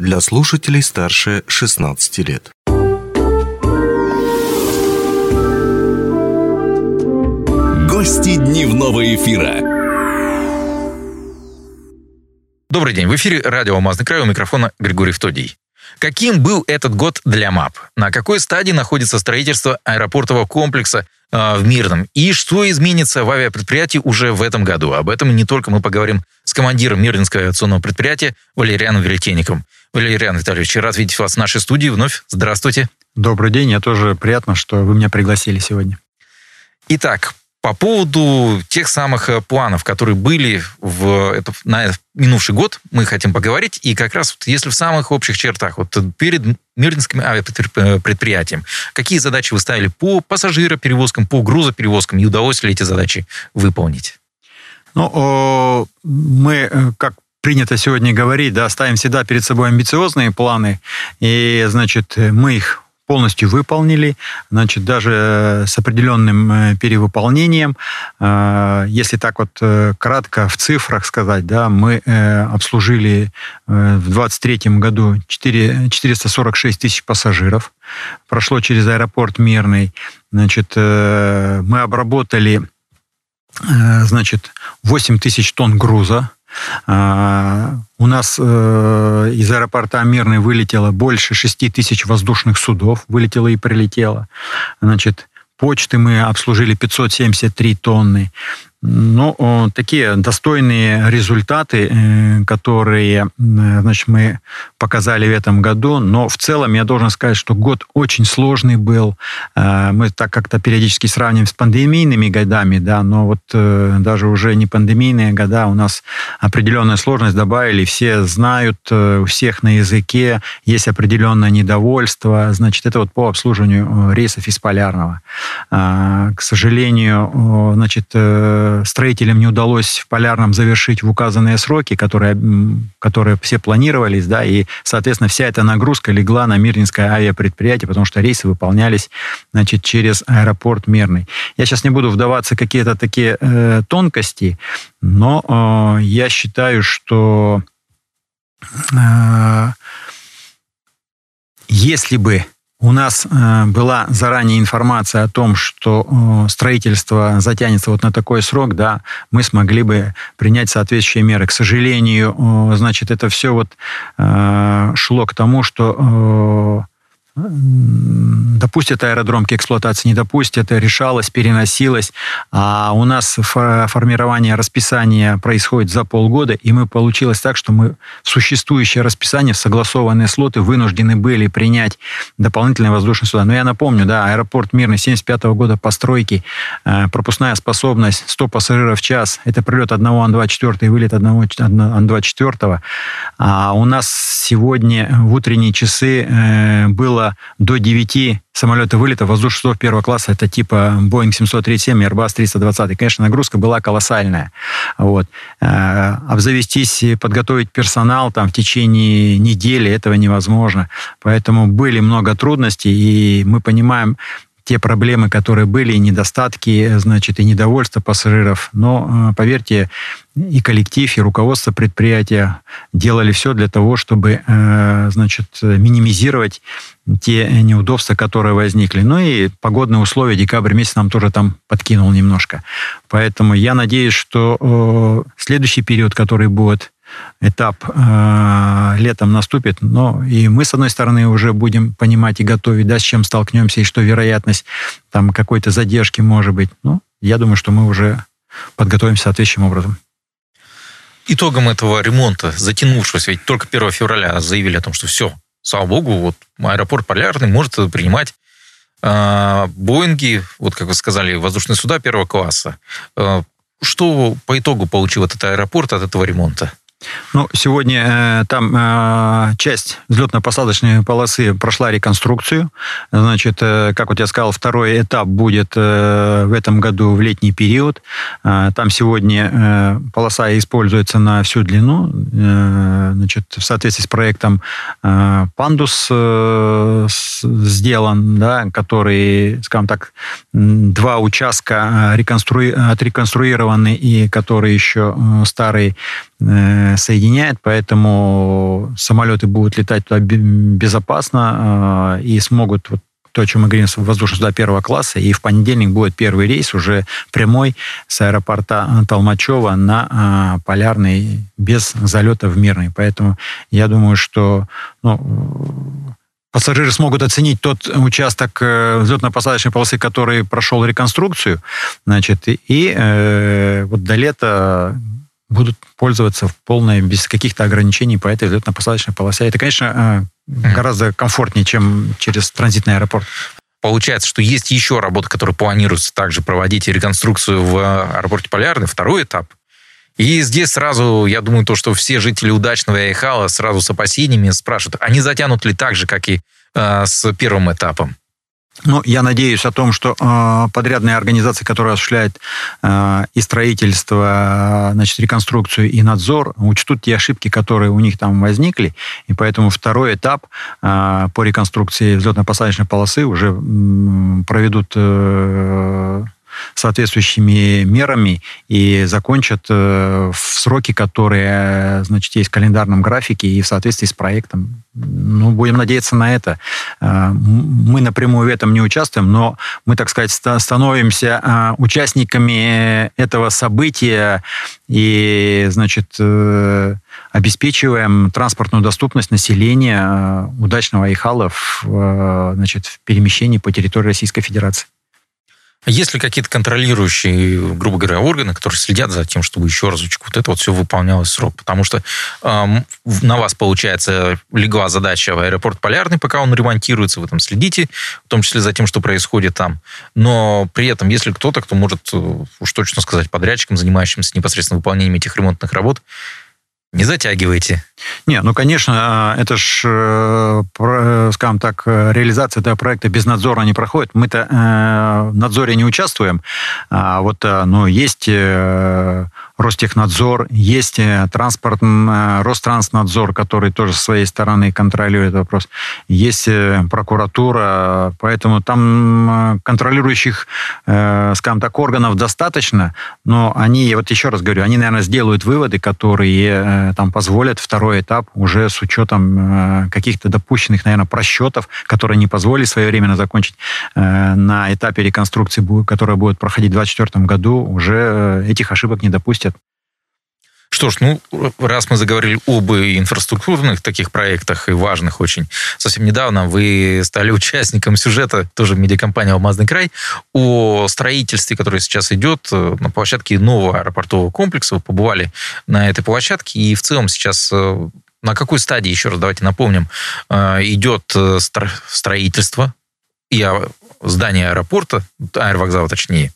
для слушателей старше 16 лет. Гости дневного эфира. Добрый день. В эфире радио «Алмазный край» у микрофона Григорий Втодий. Каким был этот год для МАП? На какой стадии находится строительство аэропортового комплекса в Мирном? И что изменится в авиапредприятии уже в этом году? Об этом не только мы поговорим с командиром Мирнинского авиационного предприятия Валерианом Веретенником. Валериан Витальевич, рад видеть вас в нашей студии вновь. Здравствуйте. Добрый день. Я тоже приятно, что вы меня пригласили сегодня. Итак, по поводу тех самых э, планов, которые были в, это, на минувший год, мы хотим поговорить. И как раз вот, если в самых общих чертах, вот перед Мирнинским авиапредприятием, какие задачи вы ставили по пассажироперевозкам, по грузоперевозкам, и удалось ли эти задачи выполнить? Ну, мы, э, как принято сегодня говорить, да, ставим всегда перед собой амбициозные планы, и, значит, мы их полностью выполнили, значит, даже э, с определенным э, перевыполнением. Э, если так вот кратко в цифрах сказать, да, мы обслужили в 2023 году 4, 446 тысяч пассажиров, прошло через аэропорт Мирный, значит, мы обработали значит, 8 тысяч тонн груза, у нас э, из аэропорта Мирный вылетело больше 6 тысяч воздушных судов, вылетело и прилетело. Значит, почты мы обслужили 573 тонны. Ну, такие достойные результаты, э, которые э, значит, мы показали в этом году, но в целом я должен сказать, что год очень сложный был. Э, мы так как-то периодически сравниваем с пандемийными годами, да, но вот даже уже не пандемийные года у нас определенная сложность добавили, все знают, у всех на языке есть определенное недовольство, значит, это вот по обслуживанию рейсов из Полярного. К сожалению, значит, строителям не удалось в Полярном завершить в указанные сроки, которые, которые все планировались, да, и, соответственно, вся эта нагрузка легла на Мирнинское авиапредприятие, потому что рейсы выполнялись, значит, через аэропорт Мирный. Я сейчас не буду вдаваться в какие-то такие э, тонкости, но э, я считаю, что э, если бы у нас э, была заранее информация о том, что э, строительство затянется вот на такой срок, да, мы смогли бы принять соответствующие меры. К сожалению, э, значит, это все вот шло к тому, что допустят аэродром к эксплуатации, не допустят, решалось, переносилось. А у нас формирование расписания происходит за полгода, и мы получилось так, что мы существующее расписание, согласованные слоты вынуждены были принять дополнительные воздушные суда. Но я напомню, да, аэропорт Мирный 75 -го года постройки, э, пропускная способность 100 пассажиров в час, это прилет одного Ан-24 и вылет одного Ан-24. А у нас сегодня в утренние часы э, до 9 самолета вылета воздушных судов первого класса, это типа Boeing 737 и Airbus 320. И, конечно, нагрузка была колоссальная. Вот. Э, обзавестись, подготовить персонал там в течение недели, этого невозможно. Поэтому были много трудностей, и мы понимаем, те проблемы, которые были, и недостатки, значит, и недовольство пассажиров. Но, э, поверьте, и коллектив, и руководство предприятия делали все для того, чтобы, э, значит, минимизировать те неудобства, которые возникли. Ну и погодные условия, декабрь месяц нам тоже там подкинул немножко. Поэтому я надеюсь, что э, следующий период, который будет этап э, летом наступит, но и мы, с одной стороны, уже будем понимать и готовить, да, с чем столкнемся, и что вероятность там какой-то задержки может быть. Ну, я думаю, что мы уже подготовимся соответствующим образом. Итогом этого ремонта, затянувшегося, ведь только 1 февраля заявили о том, что все, слава богу, вот аэропорт Полярный может принимать э, Боинги, вот как вы сказали, воздушные суда первого класса. Э, что по итогу получил этот аэропорт от этого ремонта? Ну, сегодня э, там э, часть взлетно-посадочной полосы прошла реконструкцию. Значит, э, как вот я сказал, второй этап будет э, в этом году в летний период. Э, там сегодня э, полоса используется на всю длину. Э, значит, в соответствии с проектом э, пандус э, сделан, да, который, скажем так, два участка э, реконструи... отреконструированы и который еще э, старый э, соединяет, поэтому самолеты будут летать туда безопасно и смогут вот то, о чем мы говорим, воздушно суда первого класса, и в понедельник будет первый рейс уже прямой с аэропорта Толмачева на а, Полярный без залета в Мирный. Поэтому я думаю, что ну, пассажиры смогут оценить тот участок э, взлетно-посадочной полосы, который прошел реконструкцию, значит, и э, вот до лета будут пользоваться в полной, без каких-то ограничений по этой взлетно-посадочной полосе. Это, конечно, э, гораздо комфортнее, чем через транзитный аэропорт. Получается, что есть еще работы, которые планируются также проводить реконструкцию в аэропорте Полярный, второй этап. И здесь сразу, я думаю, то, что все жители удачного Айхала сразу с опасениями спрашивают, они затянут ли так же, как и э, с первым этапом? Ну, я надеюсь о том, что э, подрядные организации, которые осуществляют э, и строительство, значит, реконструкцию и надзор, учтут те ошибки, которые у них там возникли, и поэтому второй этап э, по реконструкции взлетно-посадочной полосы уже э, проведут э, соответствующими мерами и закончат э, в сроки, которые, значит, есть в календарном графике и в соответствии с проектом. Ну, будем надеяться на это. Э, мы напрямую в этом не участвуем, но мы, так сказать, становимся э, участниками этого события и, значит, обеспечиваем транспортную доступность населения удачного Айхала в, значит, в перемещении по территории Российской Федерации. Есть ли какие-то контролирующие, грубо говоря, органы, которые следят за тем, чтобы еще разочек вот это вот все выполнялось в срок? Потому что э, на вас, получается, легла задача в аэропорт Полярный, пока он ремонтируется, вы там следите, в том числе за тем, что происходит там. Но при этом, если кто-то, кто может э, уж точно сказать подрядчикам, занимающимся непосредственно выполнением этих ремонтных работ, не затягивайте. Не, ну, конечно, это ж, э, скажем так, реализация этого проекта без надзора не проходит. Мы-то э, в надзоре не участвуем. А вот, э, ну, есть Ростехнадзор, есть э, транспорт, э, Ространснадзор, который тоже со своей стороны контролирует вопрос. Есть э, прокуратура, поэтому там контролирующих, скажем так, органов достаточно, но они, вот еще раз говорю, они, наверное, сделают выводы, которые там позволят второй этап уже с учетом каких-то допущенных, наверное, просчетов, которые не позволили своевременно закончить на этапе реконструкции, которая будет проходить в 2024 году, уже этих ошибок не допустят что ж, ну, раз мы заговорили об инфраструктурных таких проектах и важных очень, совсем недавно вы стали участником сюжета, тоже медиакомпания «Алмазный край», о строительстве, которое сейчас идет э, на площадке нового аэропортового комплекса. Вы побывали на этой площадке, и в целом сейчас э, на какой стадии, еще раз давайте напомним, э, идет строительство и здание аэропорта, аэровокзала точнее,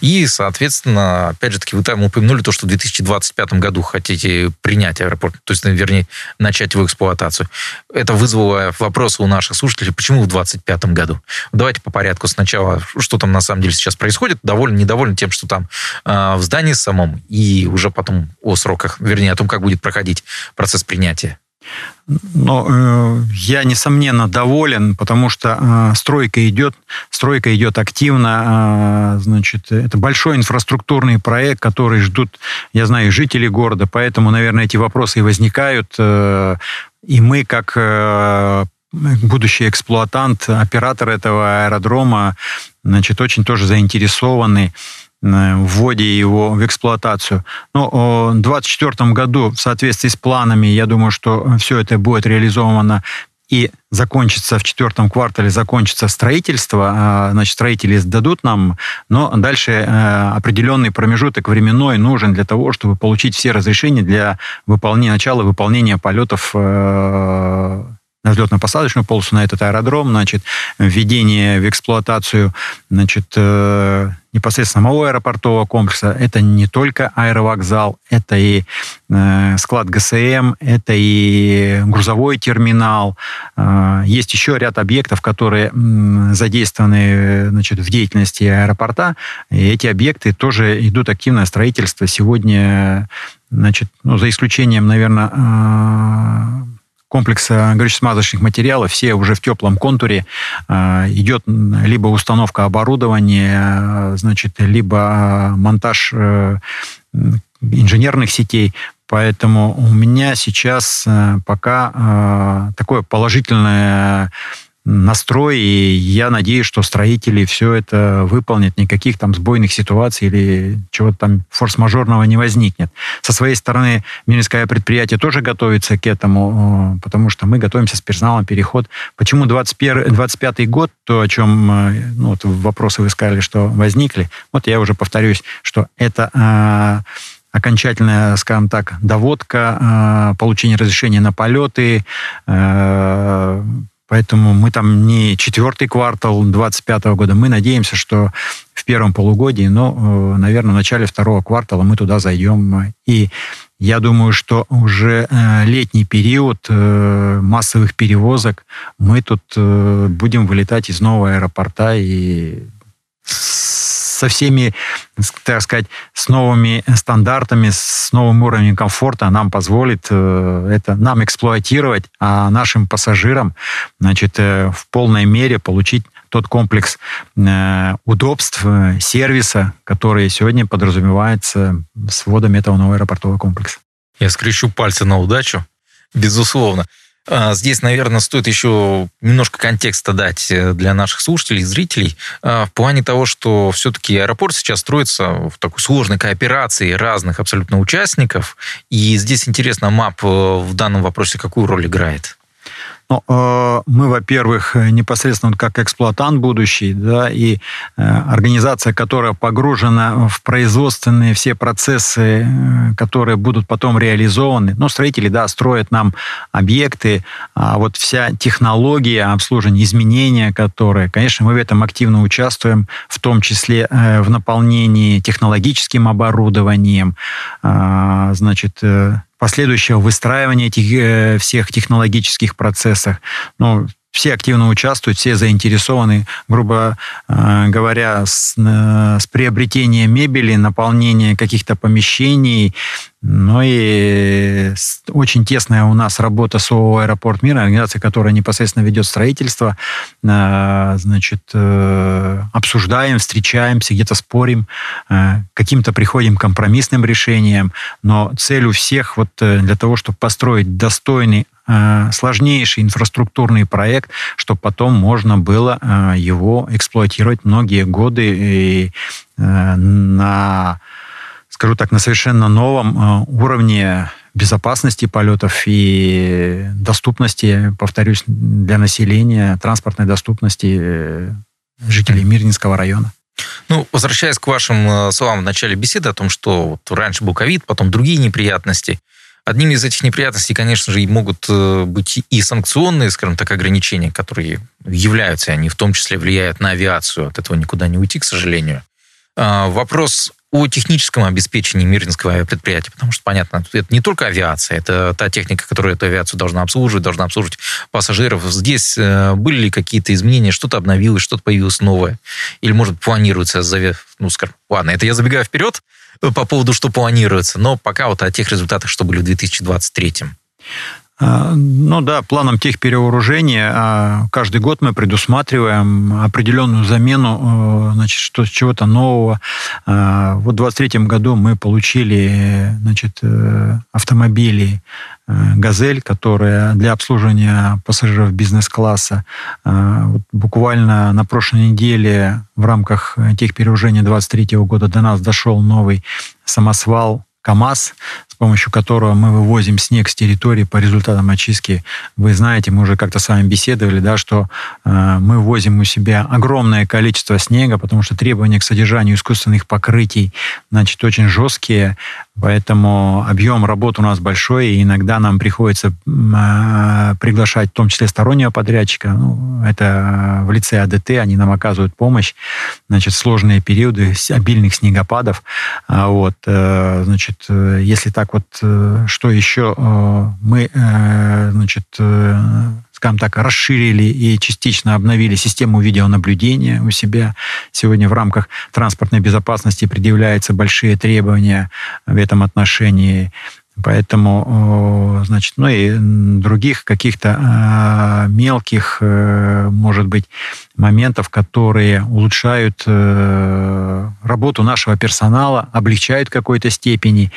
и, соответственно, опять же таки, вы там упомянули то, что в 2025 году хотите принять аэропорт, то есть, вернее, начать его эксплуатацию. Это вызвало вопросы у наших слушателей, почему в 2025 году? Давайте по порядку сначала, что там на самом деле сейчас происходит, довольно, недовольны тем, что там э, в здании самом, и уже потом о сроках, вернее, о том, как будет проходить процесс принятия. Но э, я, несомненно, доволен, потому что э, стройка идет, стройка идет активно. Э, значит, это большой инфраструктурный проект, который ждут, я знаю, жители города, поэтому, наверное, эти вопросы и возникают. Э, и мы, как э, будущий эксплуатант, оператор этого аэродрома, значит, очень тоже заинтересованы вводе его в эксплуатацию. Но в 2024 году, в соответствии с планами, я думаю, что все это будет реализовано и закончится в четвертом квартале, закончится строительство, а, значит, строители сдадут нам, но дальше э, определенный промежуток временной нужен для того, чтобы получить все разрешения для выполнения, начала выполнения полетов э, на взлетно-посадочную полосу на этот аэродром, значит, введение в эксплуатацию, значит, э, непосредственно самого аэропортового комплекса. Это не только аэровокзал, это и э, склад ГСМ, это и грузовой терминал. Э, есть еще ряд объектов, которые э, задействованы значит, в деятельности аэропорта. И эти объекты тоже идут активное строительство. Сегодня, значит, ну, за исключением, наверное, э, комплекса горюче-смазочных материалов, все уже в теплом контуре. А, идет либо установка оборудования, значит, либо монтаж э, инженерных сетей. Поэтому у меня сейчас пока такое положительное настрой, и я надеюсь, что строители все это выполнят, никаких там сбойных ситуаций или чего-то там форс-мажорного не возникнет. Со своей стороны, Минское предприятие тоже готовится к этому, э, потому что мы готовимся с персоналом переход. Почему 21, 25 год, то, о чем э, ну, вот вопросы вы сказали, что возникли, вот я уже повторюсь, что это э, окончательная, скажем так, доводка, получение разрешения на полеты, Поэтому мы там не четвертый квартал 2025 года. Мы надеемся, что в первом полугодии, но, э, наверное, в начале второго квартала мы туда зайдем. И я думаю, что уже э, летний период э, массовых перевозок мы тут будем вылетать из нового аэропорта и со всеми, так сказать, с новыми стандартами, с новым уровнем комфорта нам позволит э, это нам эксплуатировать, а нашим пассажирам, значит, э, в полной мере получить тот комплекс э, удобств, сервиса, который сегодня подразумевается с вводом этого нового аэропортового комплекса. Я скрещу пальцы на удачу, безусловно. А, здесь, наверное, стоит еще немножко контекста дать э, для наших слушателей, зрителей, а, в плане того, что все-таки аэропорт сейчас строится в такой сложной кооперации разных абсолютно участников. И здесь интересно, МАП э, в данном вопросе какую роль играет? Ну, э, мы, во-первых, непосредственно как эксплуатант будущий, да, и э, организация, которая погружена в производственные все процессы, э, которые будут потом реализованы. Ну, строители, да, строят нам объекты, а вот вся технология обслуживания, изменения, которые, конечно, мы в этом активно участвуем, в том числе в наполнении технологическим оборудованием, а, значит, последующего выстраивания этих э, всех технологических процессов. Ну, все активно участвуют, все заинтересованы, грубо э, говоря, с, э, с приобретением мебели, наполнением каких-то помещений. Ну и очень тесная у нас работа с ООО «Аэропорт мира», организация, которая непосредственно ведет строительство. Э, значит, обсуждаем, встречаемся, где-то спорим, каким-то приходим компромиссным решениям. Но цель у всех вот для того, чтобы построить достойный сложнейший инфраструктурный проект, чтобы потом можно было э, его эксплуатировать многие годы и э, на, скажу так, на совершенно новом уровне безопасности полетов и доступности, повторюсь, для населения, транспортной доступности жителей Мирнинского района. Ну, возвращаясь к вашим словам в начале беседы о том, что вот раньше был ковид, потом другие неприятности, Одними из этих неприятностей, конечно же, могут э, быть и санкционные, скажем так, ограничения, которые являются, они в том числе влияют на авиацию. От этого никуда не уйти, к сожалению. А, вопрос о техническом обеспечении Мирнинского авиапредприятия, потому что, понятно, это не только авиация, это та техника, которая эту авиацию должна обслуживать, должна обслуживать пассажиров. Здесь э, были ли какие-то изменения, что-то обновилось, что-то появилось новое? Или, может, планируется, ну, скажем, ладно, это я забегаю вперед, по поводу, что планируется, но пока вот о тех результатах, что были в 2023. А, ну да, планом тех перевооружения а, каждый год мы предусматриваем определенную замену значит, что, чего-то нового. А, вот в 2023 году мы получили значит, э, автомобили Э, «Газель», которая для обслуживания пассажиров бизнес-класса э, вот буквально на прошлой неделе в рамках техпереужения 23 года до нас дошел новый самосвал КАМАЗ, с помощью которого мы вывозим снег с территории по результатам очистки. Вы знаете, мы уже как-то с вами беседовали, да, что э, мы ввозим у себя огромное количество снега, потому что требования к содержанию искусственных покрытий, значит, очень жесткие. Поэтому объем работы у нас большой, и иногда нам приходится э, приглашать в том числе стороннего подрядчика. Ну, это в лице АДТ, они нам оказывают помощь. Значит, сложные периоды обильных снегопадов. А вот, э, значит, э, если так вот, что еще мы, значит, скажем так, расширили и частично обновили систему видеонаблюдения у себя. Сегодня в рамках транспортной безопасности предъявляются большие требования в этом отношении. Поэтому, значит, ну и других каких-то а, мелких, э, может быть, моментов, которые улучшают э, работу нашего персонала, облегчают в какой-то степени.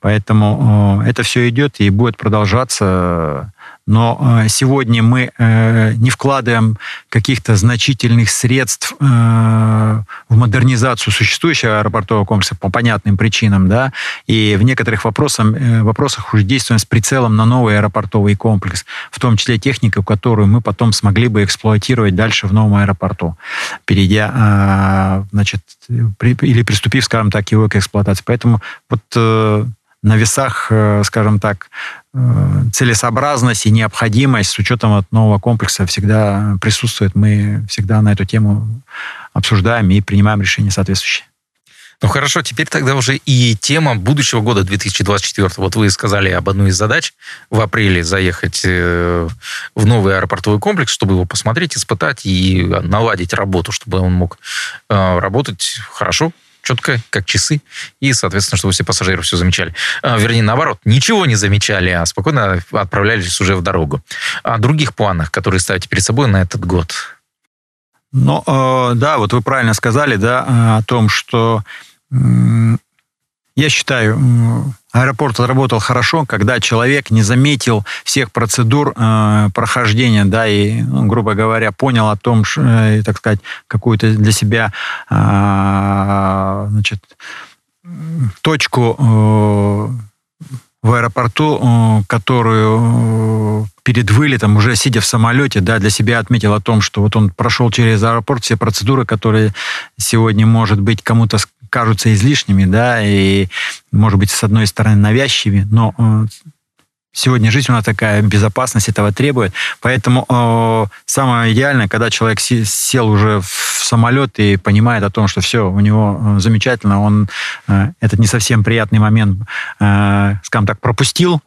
Поэтому это все идет и будет продолжаться но э, сегодня мы э, не вкладываем каких-то значительных средств э, в модернизацию существующего аэропортового комплекса по понятным причинам, да, и в некоторых вопросах, вопросах уже действуем с прицелом на новый аэропортовый комплекс, в том числе технику, которую мы потом смогли бы эксплуатировать дальше в новом аэропорту, перейдя, значит, или приступив, скажем так, его к эксплуатации. Поэтому вот на весах, скажем так, Э, целесообразность и необходимость с учетом от нового комплекса всегда присутствует. Мы всегда на эту тему обсуждаем и принимаем решения соответствующие. Ну хорошо, теперь тогда уже и тема будущего года 2024. Вот вы сказали об одной из задач в апреле заехать э, в новый аэропортовый комплекс, чтобы его посмотреть, испытать и наладить работу, чтобы он мог э, работать хорошо, четко, как часы, и, соответственно, чтобы все пассажиры все замечали. А, вернее, наоборот, ничего не замечали, а спокойно отправлялись уже в дорогу. О других планах, которые ставите перед собой на этот год? Ну, э, да, вот вы правильно сказали, да, о том, что я считаю, аэропорт отработал хорошо, когда человек не заметил всех процедур э, прохождения, да, и, ну, грубо говоря, понял о том, что, э, так сказать, какую-то для себя, э, значит, точку э, в аэропорту, э, которую э, перед вылетом, уже сидя в самолете, да, для себя отметил о том, что вот он прошел через аэропорт все процедуры, которые сегодня, может быть, кому-то кажутся излишними, да, и, может быть, с одной стороны, навязчивыми, но э, Сегодня жизнь у нас такая, безопасность этого требует. Поэтому э, самое идеальное, когда человек сел уже в самолет и понимает о том, что все, у него э, замечательно, он э, этот не совсем приятный момент, э, скажем так, пропустил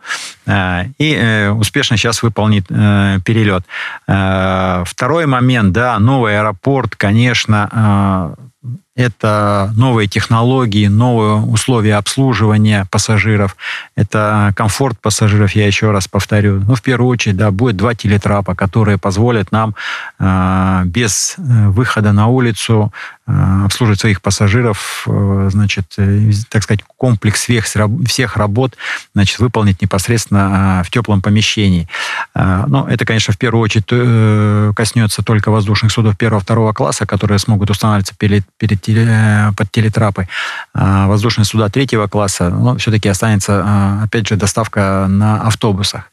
э, и э, успешно сейчас выполнит э, перелет. Э, второй момент, да, новый аэропорт, конечно, э, это новые технологии, новые условия обслуживания пассажиров, это комфорт пассажиров, я еще раз повторю. Ну, в первую очередь, да, будет два телетрапа, которые позволят нам э, без э, выхода на улицу э, обслуживать своих пассажиров, э, значит, э, так сказать, комплекс всех, всех работ, значит, выполнить непосредственно э, в теплом помещении. Э, но это, конечно, в первую очередь э, коснется только воздушных судов первого-второго класса, которые смогут устанавливаться перед, перед теле, под телетрапы. А воздушные суда третьего класса, но все-таки останется, а, опять же, доставка на автобусах.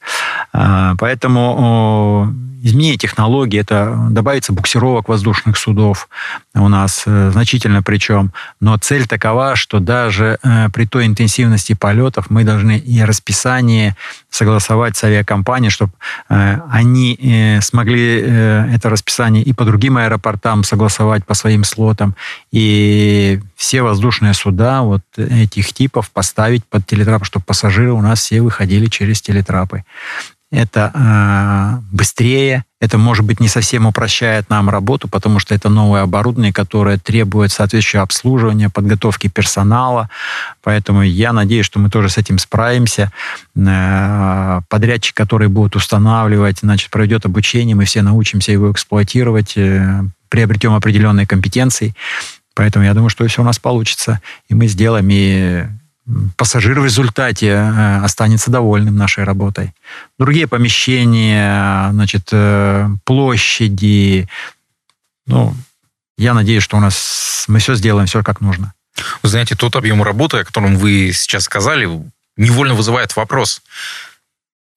А, поэтому изменение технологий, это добавится буксировок воздушных судов у нас э, значительно причем. Но цель такова, что даже э, при той интенсивности полетов мы должны и расписание согласовать с авиакомпанией, чтобы э, они смогли это расписание и по другим аэропортам согласовать по своим слотам, и все воздушные суда вот этих типов поставить под телетрапы, чтобы пассажиры у нас все выходили через телетрапы это э, быстрее, это, может быть, не совсем упрощает нам работу, потому что это новое оборудование, которое требует соответствующего обслуживания, подготовки персонала. Поэтому я надеюсь, что мы тоже с этим справимся. Э, подрядчик, который будет устанавливать, значит, проведет обучение, мы все научимся его эксплуатировать, э, приобретем определенные компетенции. Поэтому я думаю, что все у нас получится, и мы сделаем, и пассажир в результате э, останется довольным нашей работой. Другие помещения, значит, э, площади, ну, я надеюсь, что у нас мы все сделаем, все как нужно. Вы знаете, тот объем работы, о котором вы сейчас сказали, невольно вызывает вопрос.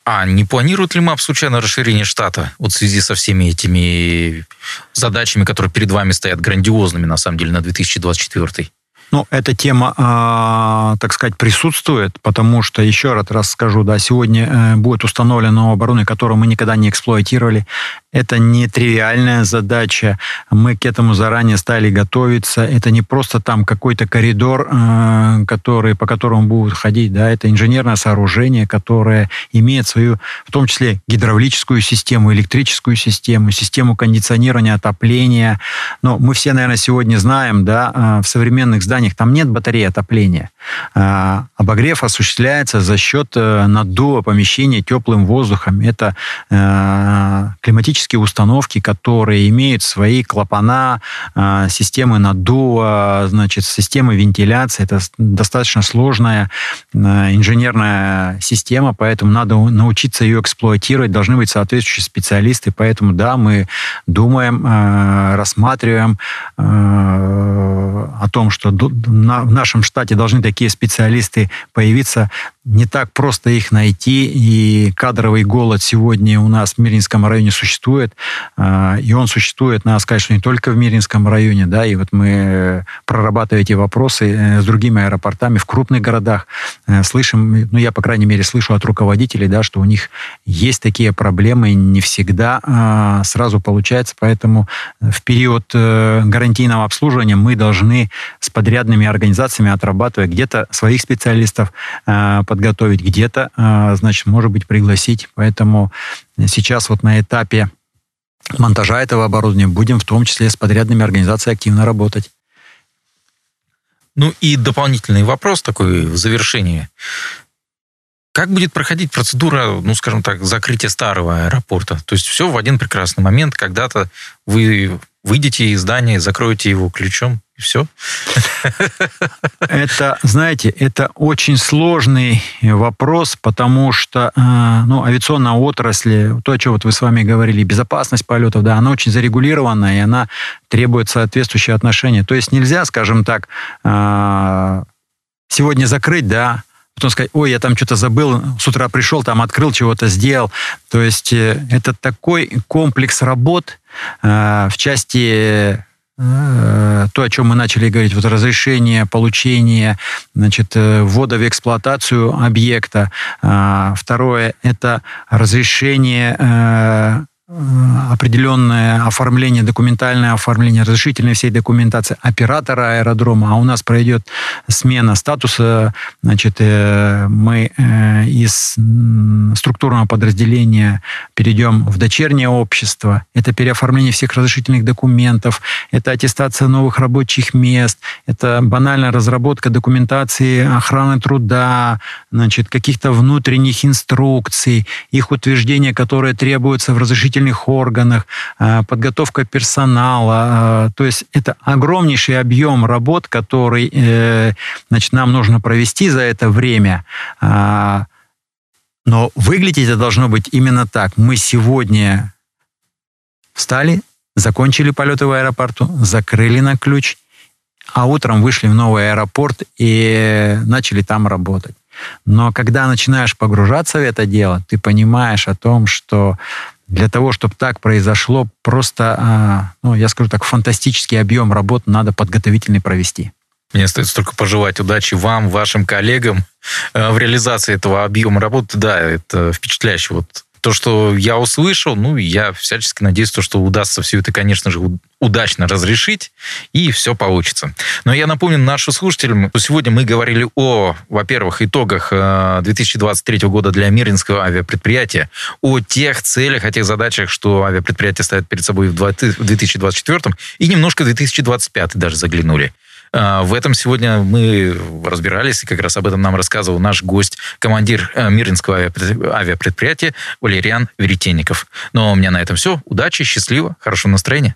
А не планирует ли МАП случайно расширение штата вот в связи со всеми этими задачами, которые перед вами стоят грандиозными, на самом деле, на 2024? Ну, эта тема, э, так сказать, присутствует, потому что, еще раз скажу, да, сегодня э, будет установлено оборудование, которое мы никогда не эксплуатировали. Это не тривиальная задача. Мы к этому заранее стали готовиться. Это не просто там какой-то коридор, э, который, по которому будут ходить. Да? Это инженерное сооружение, которое имеет свою, в том числе, гидравлическую систему, электрическую систему, систему кондиционирования, отопления. Но мы все, наверное, сегодня знаем, да, э, в современных зданиях там нет батареи отопления. Э, обогрев осуществляется за счет наддува помещения теплым воздухом. Это климатический электрические установки, которые имеют свои клапана, а, системы наддува, значит, системы вентиляции. Это достаточно сложная а, инженерная система, поэтому надо научиться ее эксплуатировать, должны быть соответствующие специалисты. Поэтому, да, мы думаем, а, рассматриваем о том, что в нашем штате должны такие специалисты появиться не так просто их найти, и кадровый голод сегодня у нас в Миринском районе существует, а, и он существует, надо сказать, что не только в Миринском районе, да, и вот мы, прорабатывая эти вопросы э, с другими аэропортами в крупных городах, э, слышим, ну, я, по крайней мере, слышу от руководителей, да, что у них есть такие проблемы, не всегда а, сразу получается, поэтому в период э, гарантийного обслуживания мы должны с подрядными организациями отрабатывать где-то своих специалистов, а, подготовить, где-то, а, значит, может быть, пригласить. Поэтому сейчас вот на этапе монтажа этого оборудования будем в том числе с подрядными организациями активно работать. Ну и дополнительный вопрос такой в завершении. Как будет проходить процедура, ну, скажем так, закрытия старого аэропорта? То есть все в один прекрасный момент, когда-то вы выйдете из здания, закроете его ключом, все. Это, знаете, это очень сложный вопрос, потому что э, ну, авиационная отрасль, то, о чем вот вы с вами говорили, безопасность полетов, да, она очень зарегулирована, и она требует соответствующие отношения. То есть нельзя, скажем так, э, сегодня закрыть, да, потом сказать, ой, я там что-то забыл, с утра пришел, там открыл, чего-то сделал. То есть э, это такой комплекс работ в части то, о чем мы начали говорить, вот разрешение, получение, значит, ввода в эксплуатацию объекта. Второе – это разрешение Э, определенное оформление, документальное оформление, разрешительной всей документации оператора аэродрома, а у нас пройдет смена статуса, значит, э, мы э, из структурного подразделения перейдем в дочернее общество, это переоформление всех разрешительных документов, это аттестация новых рабочих мест, это банальная разработка документации охраны труда, значит, каких-то внутренних инструкций, их утверждение, которые требуются в разрешительных исполнительных органах, э, подготовка персонала. Э, то есть это огромнейший объем работ, который э, значит, нам нужно провести за это время. Но выглядеть это должно быть именно так. Мы сегодня встали, закончили полеты в аэропорту, закрыли на ключ, а утром вышли в новый аэропорт и начали там работать. Но когда начинаешь погружаться в это дело, ты понимаешь о том, что для того, чтобы так произошло, просто, а, ну, я скажу так, фантастический объем работ надо подготовительный провести. Мне остается только пожелать удачи вам, вашим коллегам э, в реализации этого объема работы. Да, это впечатляюще. Вот то, что я услышал, ну, я всячески надеюсь, то, что удастся все это, конечно же, удачно разрешить, и все получится. Но я напомню нашим слушателям, что сегодня мы говорили о, во-первых, итогах 2023 э, года для Миринского авиапредприятия, о тех целях, о тех задачах, что авиапредприятие ставит перед собой в 2024, и немножко 2025 даже заглянули. А, в этом сегодня мы разбирались, и как раз об этом нам рассказывал наш гость, командир э, Миринского авиапредприятия Валериан Веретенников. Но у меня на этом все. Удачи, счастливо, хорошего настроения.